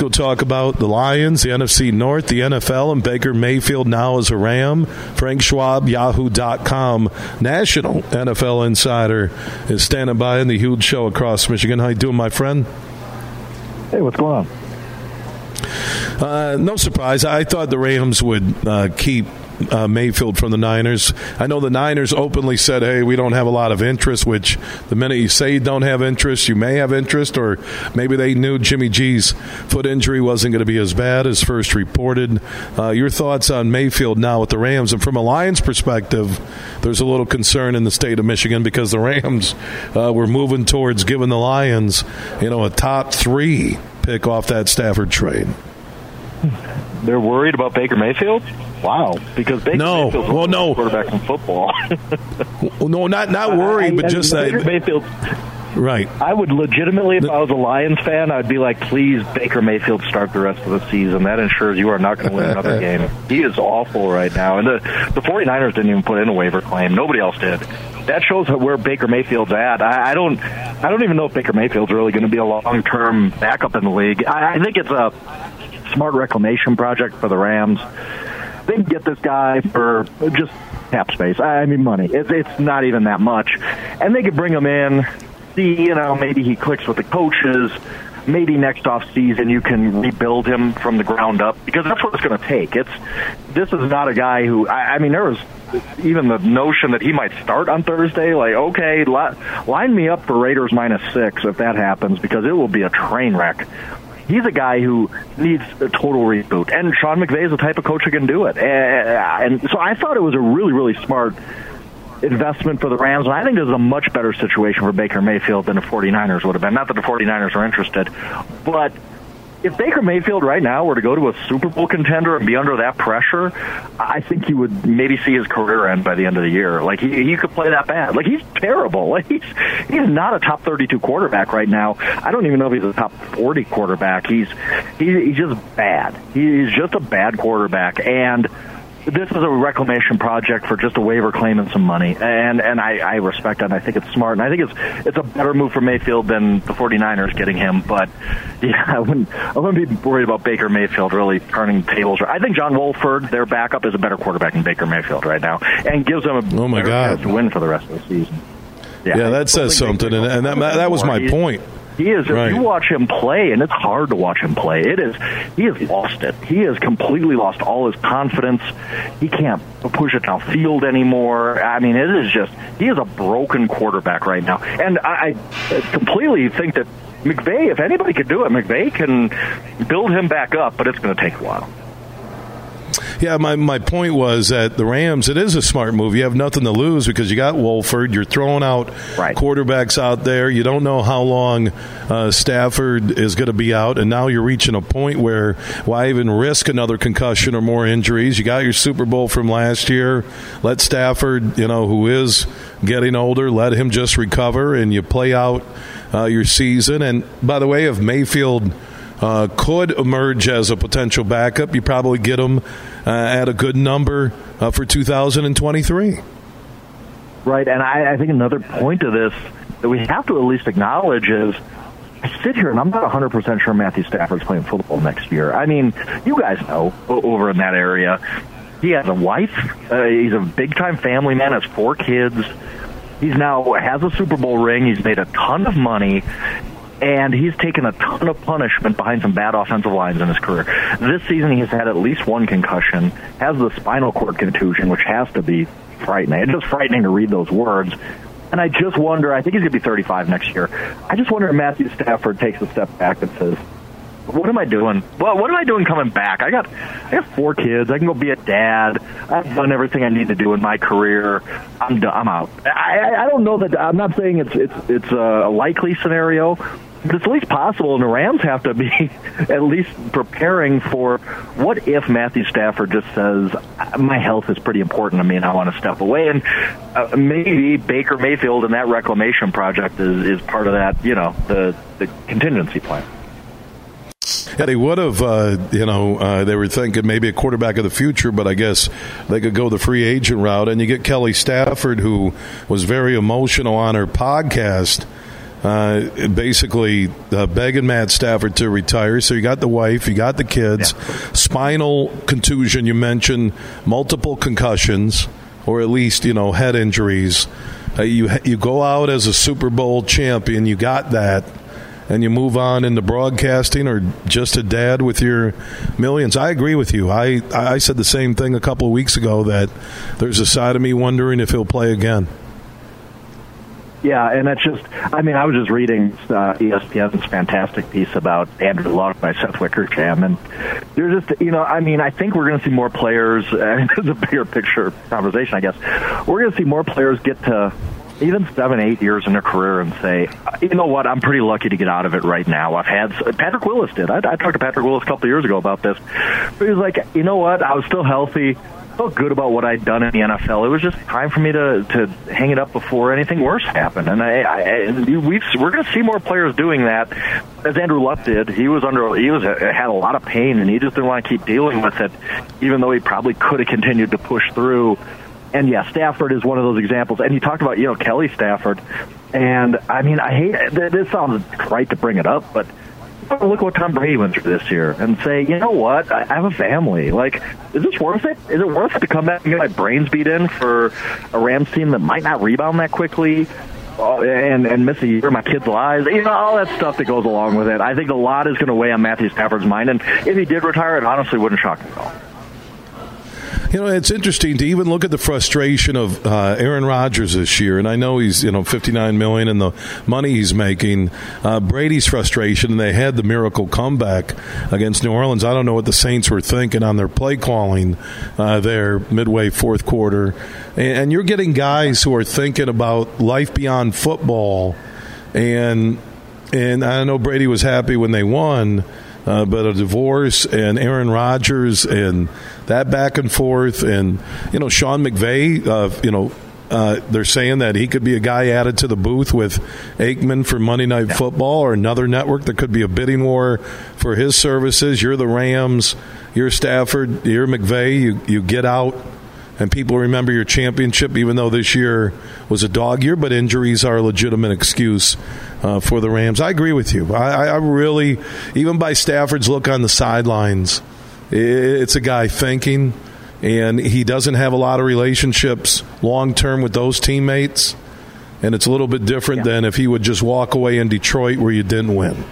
go talk about the Lions, the NFC North, the NFL, and Baker Mayfield now as a Ram. Frank Schwab, Yahoo.com, national NFL insider, is standing by in the huge show across Michigan. How you doing, my friend? Hey, what's going on? Uh, no surprise. I thought the Rams would uh, keep uh, Mayfield from the Niners. I know the Niners openly said, "Hey, we don't have a lot of interest." Which the minute you say you don't have interest, you may have interest, or maybe they knew Jimmy G's foot injury wasn't going to be as bad as first reported. Uh, your thoughts on Mayfield now with the Rams, and from a Lions perspective, there's a little concern in the state of Michigan because the Rams uh, were moving towards giving the Lions, you know, a top three pick off that Stafford trade. They're worried about Baker Mayfield. Wow, because Baker no, Mayfield's well, no quarterback from football. well, no, not not worried, but just Baker that. Mayfield. Right. I would legitimately, if I was a Lions fan, I'd be like, please, Baker Mayfield, start the rest of the season. That ensures you are not going to win another game. He is awful right now. And the, the 49ers didn't even put in a waiver claim. Nobody else did. That shows where Baker Mayfield's at. I, I don't, I don't even know if Baker Mayfield's really going to be a long-term backup in the league. I, I think it's a smart reclamation project for the Rams. They can get this guy for just cap space. I mean, money. It's, it's not even that much. And they could bring him in, see, you know, maybe he clicks with the coaches. Maybe next off season you can rebuild him from the ground up because that's what it's going to take. It's this is not a guy who I, I mean there was even the notion that he might start on Thursday. Like okay, li- line me up for Raiders minus six if that happens because it will be a train wreck he's a guy who needs a total reboot. And Sean McVay is the type of coach who can do it. Eh, and so I thought it was a really, really smart investment for the Rams. And I think this is a much better situation for Baker Mayfield than the 49ers would have been. Not that the 49ers are interested, but if Baker Mayfield right now were to go to a Super Bowl contender and be under that pressure, I think he would maybe see his career end by the end of the year. Like he he could play that bad. Like he's terrible. Like he's he's not a top 32 quarterback right now. I don't even know if he's a top 40 quarterback. He's he, he's just bad. He's just a bad quarterback and this is a reclamation project for just a waiver claim and some money, and and I, I respect that. And I think it's smart, and I think it's it's a better move for Mayfield than the 49ers getting him. But yeah, I wouldn't I wouldn't be worried about Baker Mayfield really turning tables. I think John Wolford, their backup, is a better quarterback than Baker Mayfield right now, and gives them a oh my god to win for the rest of the season. Yeah, yeah that says something, and, and that that was my point. He is. Right. If you watch him play, and it's hard to watch him play. It is. He has lost it. He has completely lost all his confidence. He can't push it downfield anymore. I mean, it is just. He is a broken quarterback right now, and I, I completely think that McVay, if anybody could do it, McVay can build him back up, but it's going to take a while. Yeah, my, my point was that the Rams, it is a smart move. You have nothing to lose because you got Wolford. You're throwing out right. quarterbacks out there. You don't know how long uh, Stafford is going to be out, and now you're reaching a point where why even risk another concussion or more injuries? You got your Super Bowl from last year. Let Stafford, you know, who is getting older, let him just recover, and you play out uh, your season. And by the way, if Mayfield uh, could emerge as a potential backup, you probably get him uh, at a good number uh, for 2023. Right, and I, I think another point to this that we have to at least acknowledge is I sit here and I'm not 100% sure Matthew Stafford's playing football next year. I mean, you guys know over in that area, he has a wife. Uh, he's a big time family man, has four kids. He's now has a Super Bowl ring. He's made a ton of money and he's taken a ton of punishment behind some bad offensive lines in his career. This season, he's had at least one concussion, has the spinal cord contusion, which has to be frightening. It's just frightening to read those words. And I just wonder, I think he's going to be 35 next year. I just wonder if Matthew Stafford takes a step back and says, what am I doing? Well, what am I doing coming back? I got, I got four kids. I can go be a dad. I've done everything I need to do in my career. I'm done. I'm out. I, I don't know that. I'm not saying it's it's it's a likely scenario, it's at least possible, and the Rams have to be at least preparing for what if Matthew Stafford just says, "My health is pretty important to me, and I want to step away." And uh, maybe Baker Mayfield and that reclamation project is, is part of that, you know, the the contingency plan. Yeah, they would have, uh, you know, uh, they were thinking maybe a quarterback of the future, but I guess they could go the free agent route. And you get Kelly Stafford, who was very emotional on her podcast uh, basically uh, begging Matt Stafford to retire. So you got the wife, you got the kids, yeah. spinal contusion. You mentioned multiple concussions, or at least you know head injuries. Uh, you you go out as a Super Bowl champion. You got that and you move on into broadcasting or just a dad with your millions. I agree with you. I, I said the same thing a couple of weeks ago that there's a side of me wondering if he'll play again. Yeah, and that's just, I mean, I was just reading uh, ESPN's fantastic piece about Andrew Luck by Seth Wickersham, and there's just, you know, I mean, I think we're going to see more players, and it's a bigger picture conversation, I guess. We're going to see more players get to even seven, eight years in a career and say, you know what, I'm pretty lucky to get out of it right now. I've had Patrick Willis did. I, I talked to Patrick Willis a couple of years ago about this. But he was like, you know what, I was still healthy. Felt good about what I'd done in the NFL. It was just time for me to to hang it up before anything worse happened. And I, I we've, we're going to see more players doing that, as Andrew Luck did. He was under he was had a lot of pain, and he just didn't want to keep dealing with it, even though he probably could have continued to push through and yeah, Stafford is one of those examples. And you talked about, you know, Kelly Stafford. And I mean, I hate this sounds right to bring it up, but look what Tom Brady went through this year and say, you know what, I have a family. Like, is this worth it? Is it worth it to come back and get my brains beat in for a Rams team that might not rebound that quickly? Uh, and and miss a year my kids' lives, you know, all that stuff that goes along with it. I think a lot is going to weigh on Matthew Stafford's mind, and if he did retire, it honestly wouldn't shock me at all. You know, it's interesting to even look at the frustration of uh, Aaron Rodgers this year, and I know he's you know fifty nine million and the money he's making. Uh, Brady's frustration, and they had the miracle comeback against New Orleans. I don't know what the Saints were thinking on their play calling uh, there midway fourth quarter, and, and you're getting guys who are thinking about life beyond football, and and I know Brady was happy when they won. Uh, but a divorce and Aaron Rodgers and that back and forth, and you know Sean McVay, uh, you know. Uh, they're saying that he could be a guy added to the booth with Aikman for Monday Night. Football or another network. There could be a bidding war for his services. You're the Rams. You're Stafford. You're McVay. You you get out and people remember your championship, even though this year was a dog year, but injuries are a legitimate excuse uh, for the Rams. I agree with you. I, I, really, even by Stafford's look on the sidelines, it's a guy thinking, and he doesn't have a lot of relationships long term with those teammates. And it's a little bit different yeah. than if he would just walk away in Detroit where you didn't win.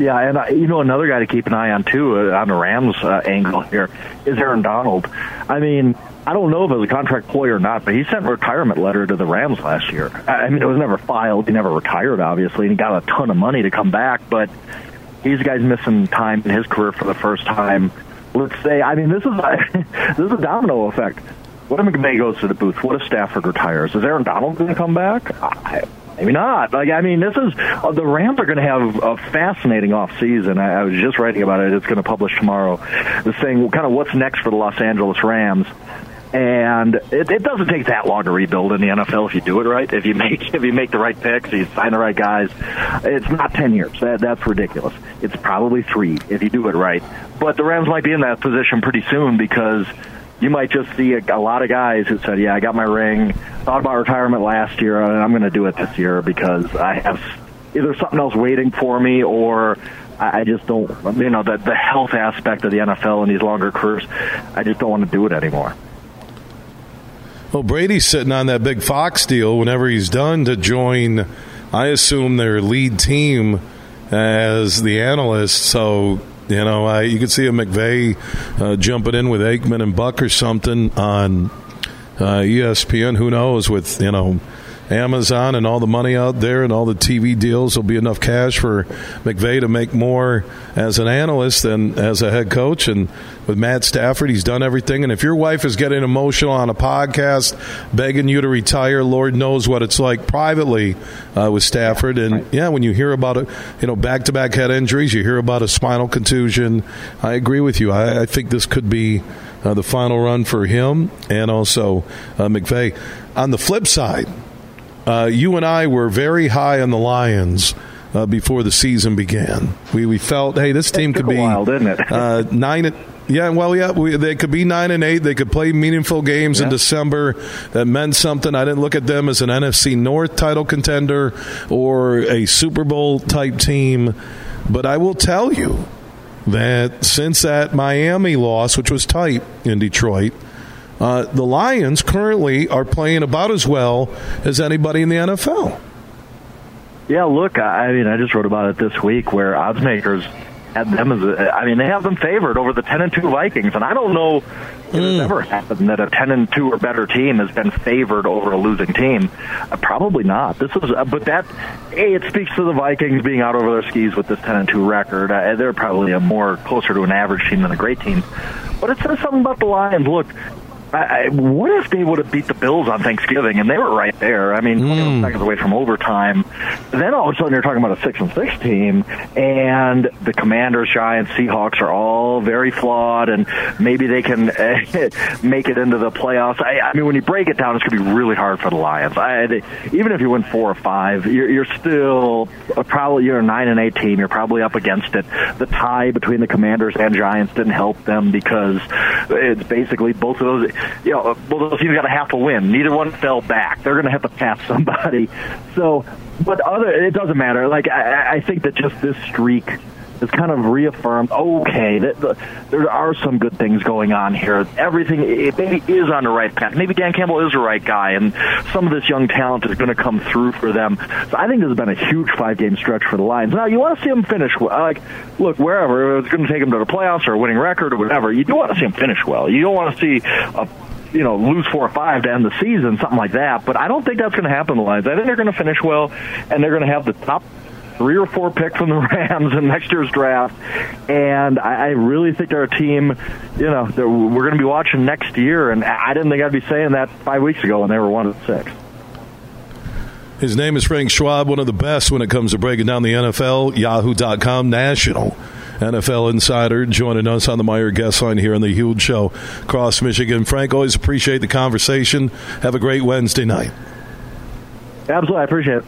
Yeah, and uh, you know another guy to keep an eye on too uh, on the Rams uh, angle here is Aaron Donald. I mean, I don't know if it was a contract ploy or not, but he sent a retirement letter to the Rams last year. I mean, it was never filed. He never retired, obviously, and he got a ton of money to come back. But he's guy's missing time in his career for the first time. Let's say, I mean, this is this is a domino effect. What if McVay goes to the booth? What if Stafford retires? Is Aaron Donald going to come back? I, Maybe not. Like I mean, this is uh, the Rams are going to have a fascinating off season. I, I was just writing about it. It's going to publish tomorrow. The thing, kind of what's next for the Los Angeles Rams. And it, it doesn't take that long to rebuild in the NFL if you do it right. If you make if you make the right picks, you sign the right guys. It's not ten years. That, that's ridiculous. It's probably three if you do it right. But the Rams might be in that position pretty soon because you might just see a, a lot of guys who said, "Yeah, I got my ring. Thought about retirement last year, and I'm going to do it this year because I have either something else waiting for me, or I, just don't. You know, the the health aspect of the NFL and these longer careers, I just don't want to do it anymore." Well, Brady's sitting on that big Fox deal whenever he's done to join, I assume, their lead team as the analyst. So you know, I, you could see a McVay uh, jumping in with Aikman and Buck or something on uh, ESPN. Who knows? With you know Amazon and all the money out there and all the TV deals, there'll be enough cash for McVay to make more as an analyst than as a head coach. And with Matt Stafford, he's done everything. And if your wife is getting emotional on a podcast, begging you to retire, Lord knows what it's like privately uh, with Stafford. And right. yeah, when you hear about it, you know, back to back head injuries, you hear about a spinal contusion. I agree with you. I, I think this could be. Uh, the final run for him and also uh, McVay. On the flip side, uh, you and I were very high on the Lions. Uh, before the season began, we we felt, hey, this team could be while, didn't it? uh, nine Yeah, well, yeah, we, they could be nine and eight. They could play meaningful games yeah. in December. That meant something. I didn't look at them as an NFC North title contender or a Super Bowl type team, but I will tell you that since that Miami loss, which was tight in Detroit, uh, the Lions currently are playing about as well as anybody in the NFL. Yeah, look, I mean, I just wrote about it this week where odds makers had them as a, I mean, they have them favored over the 10 and 2 Vikings, and I don't know if mm. it's ever happened that a 10 and 2 or better team has been favored over a losing team. Uh, probably not. This is, uh, but that, A, it speaks to the Vikings being out over their skis with this 10 and 2 record. Uh, they're probably a more closer to an average team than a great team. But it says something about the Lions. Look, I, what if they would have beat the Bills on Thanksgiving and they were right there? I mean, mm. seconds away from overtime. Then all of a sudden you're talking about a six and six team, and the Commanders, Giants, Seahawks are all very flawed, and maybe they can uh, make it into the playoffs. I, I mean, when you break it down, it's going to be really hard for the Lions. I, they, even if you win four or five, you're, you're still probably you're a nine and eight team. You're probably up against it. The tie between the Commanders and Giants didn't help them because it's basically both of those you know, both those teams got to have to win. Neither one fell back. They're going to have to pass somebody. So, but other, it doesn't matter. Like I, I think that just this streak has kind of reaffirmed, okay, that the, there are some good things going on here. Everything it maybe is on the right path. Maybe Dan Campbell is the right guy, and some of this young talent is going to come through for them. So I think this has been a huge five-game stretch for the Lions. Now you want to see them finish well. Like, look, wherever it's going to take them to the playoffs or a winning record or whatever, you do want to see them finish well. You don't want to see a you know, lose four or five to end the season, something like that. But I don't think that's going to happen the Lions. I think they're going to finish well, and they're going to have the top three or four picks from the Rams in next year's draft. And I, I really think they're a team, you know, we're going to be watching next year. And I didn't think I'd be saying that five weeks ago when they were one of six. His name is Frank Schwab, one of the best when it comes to breaking down the NFL. Yahoo.com national NFL insider joining us on the Meijer guest line here on the Huge Show across Michigan. Frank, always appreciate the conversation. Have a great Wednesday night. Absolutely, I appreciate it.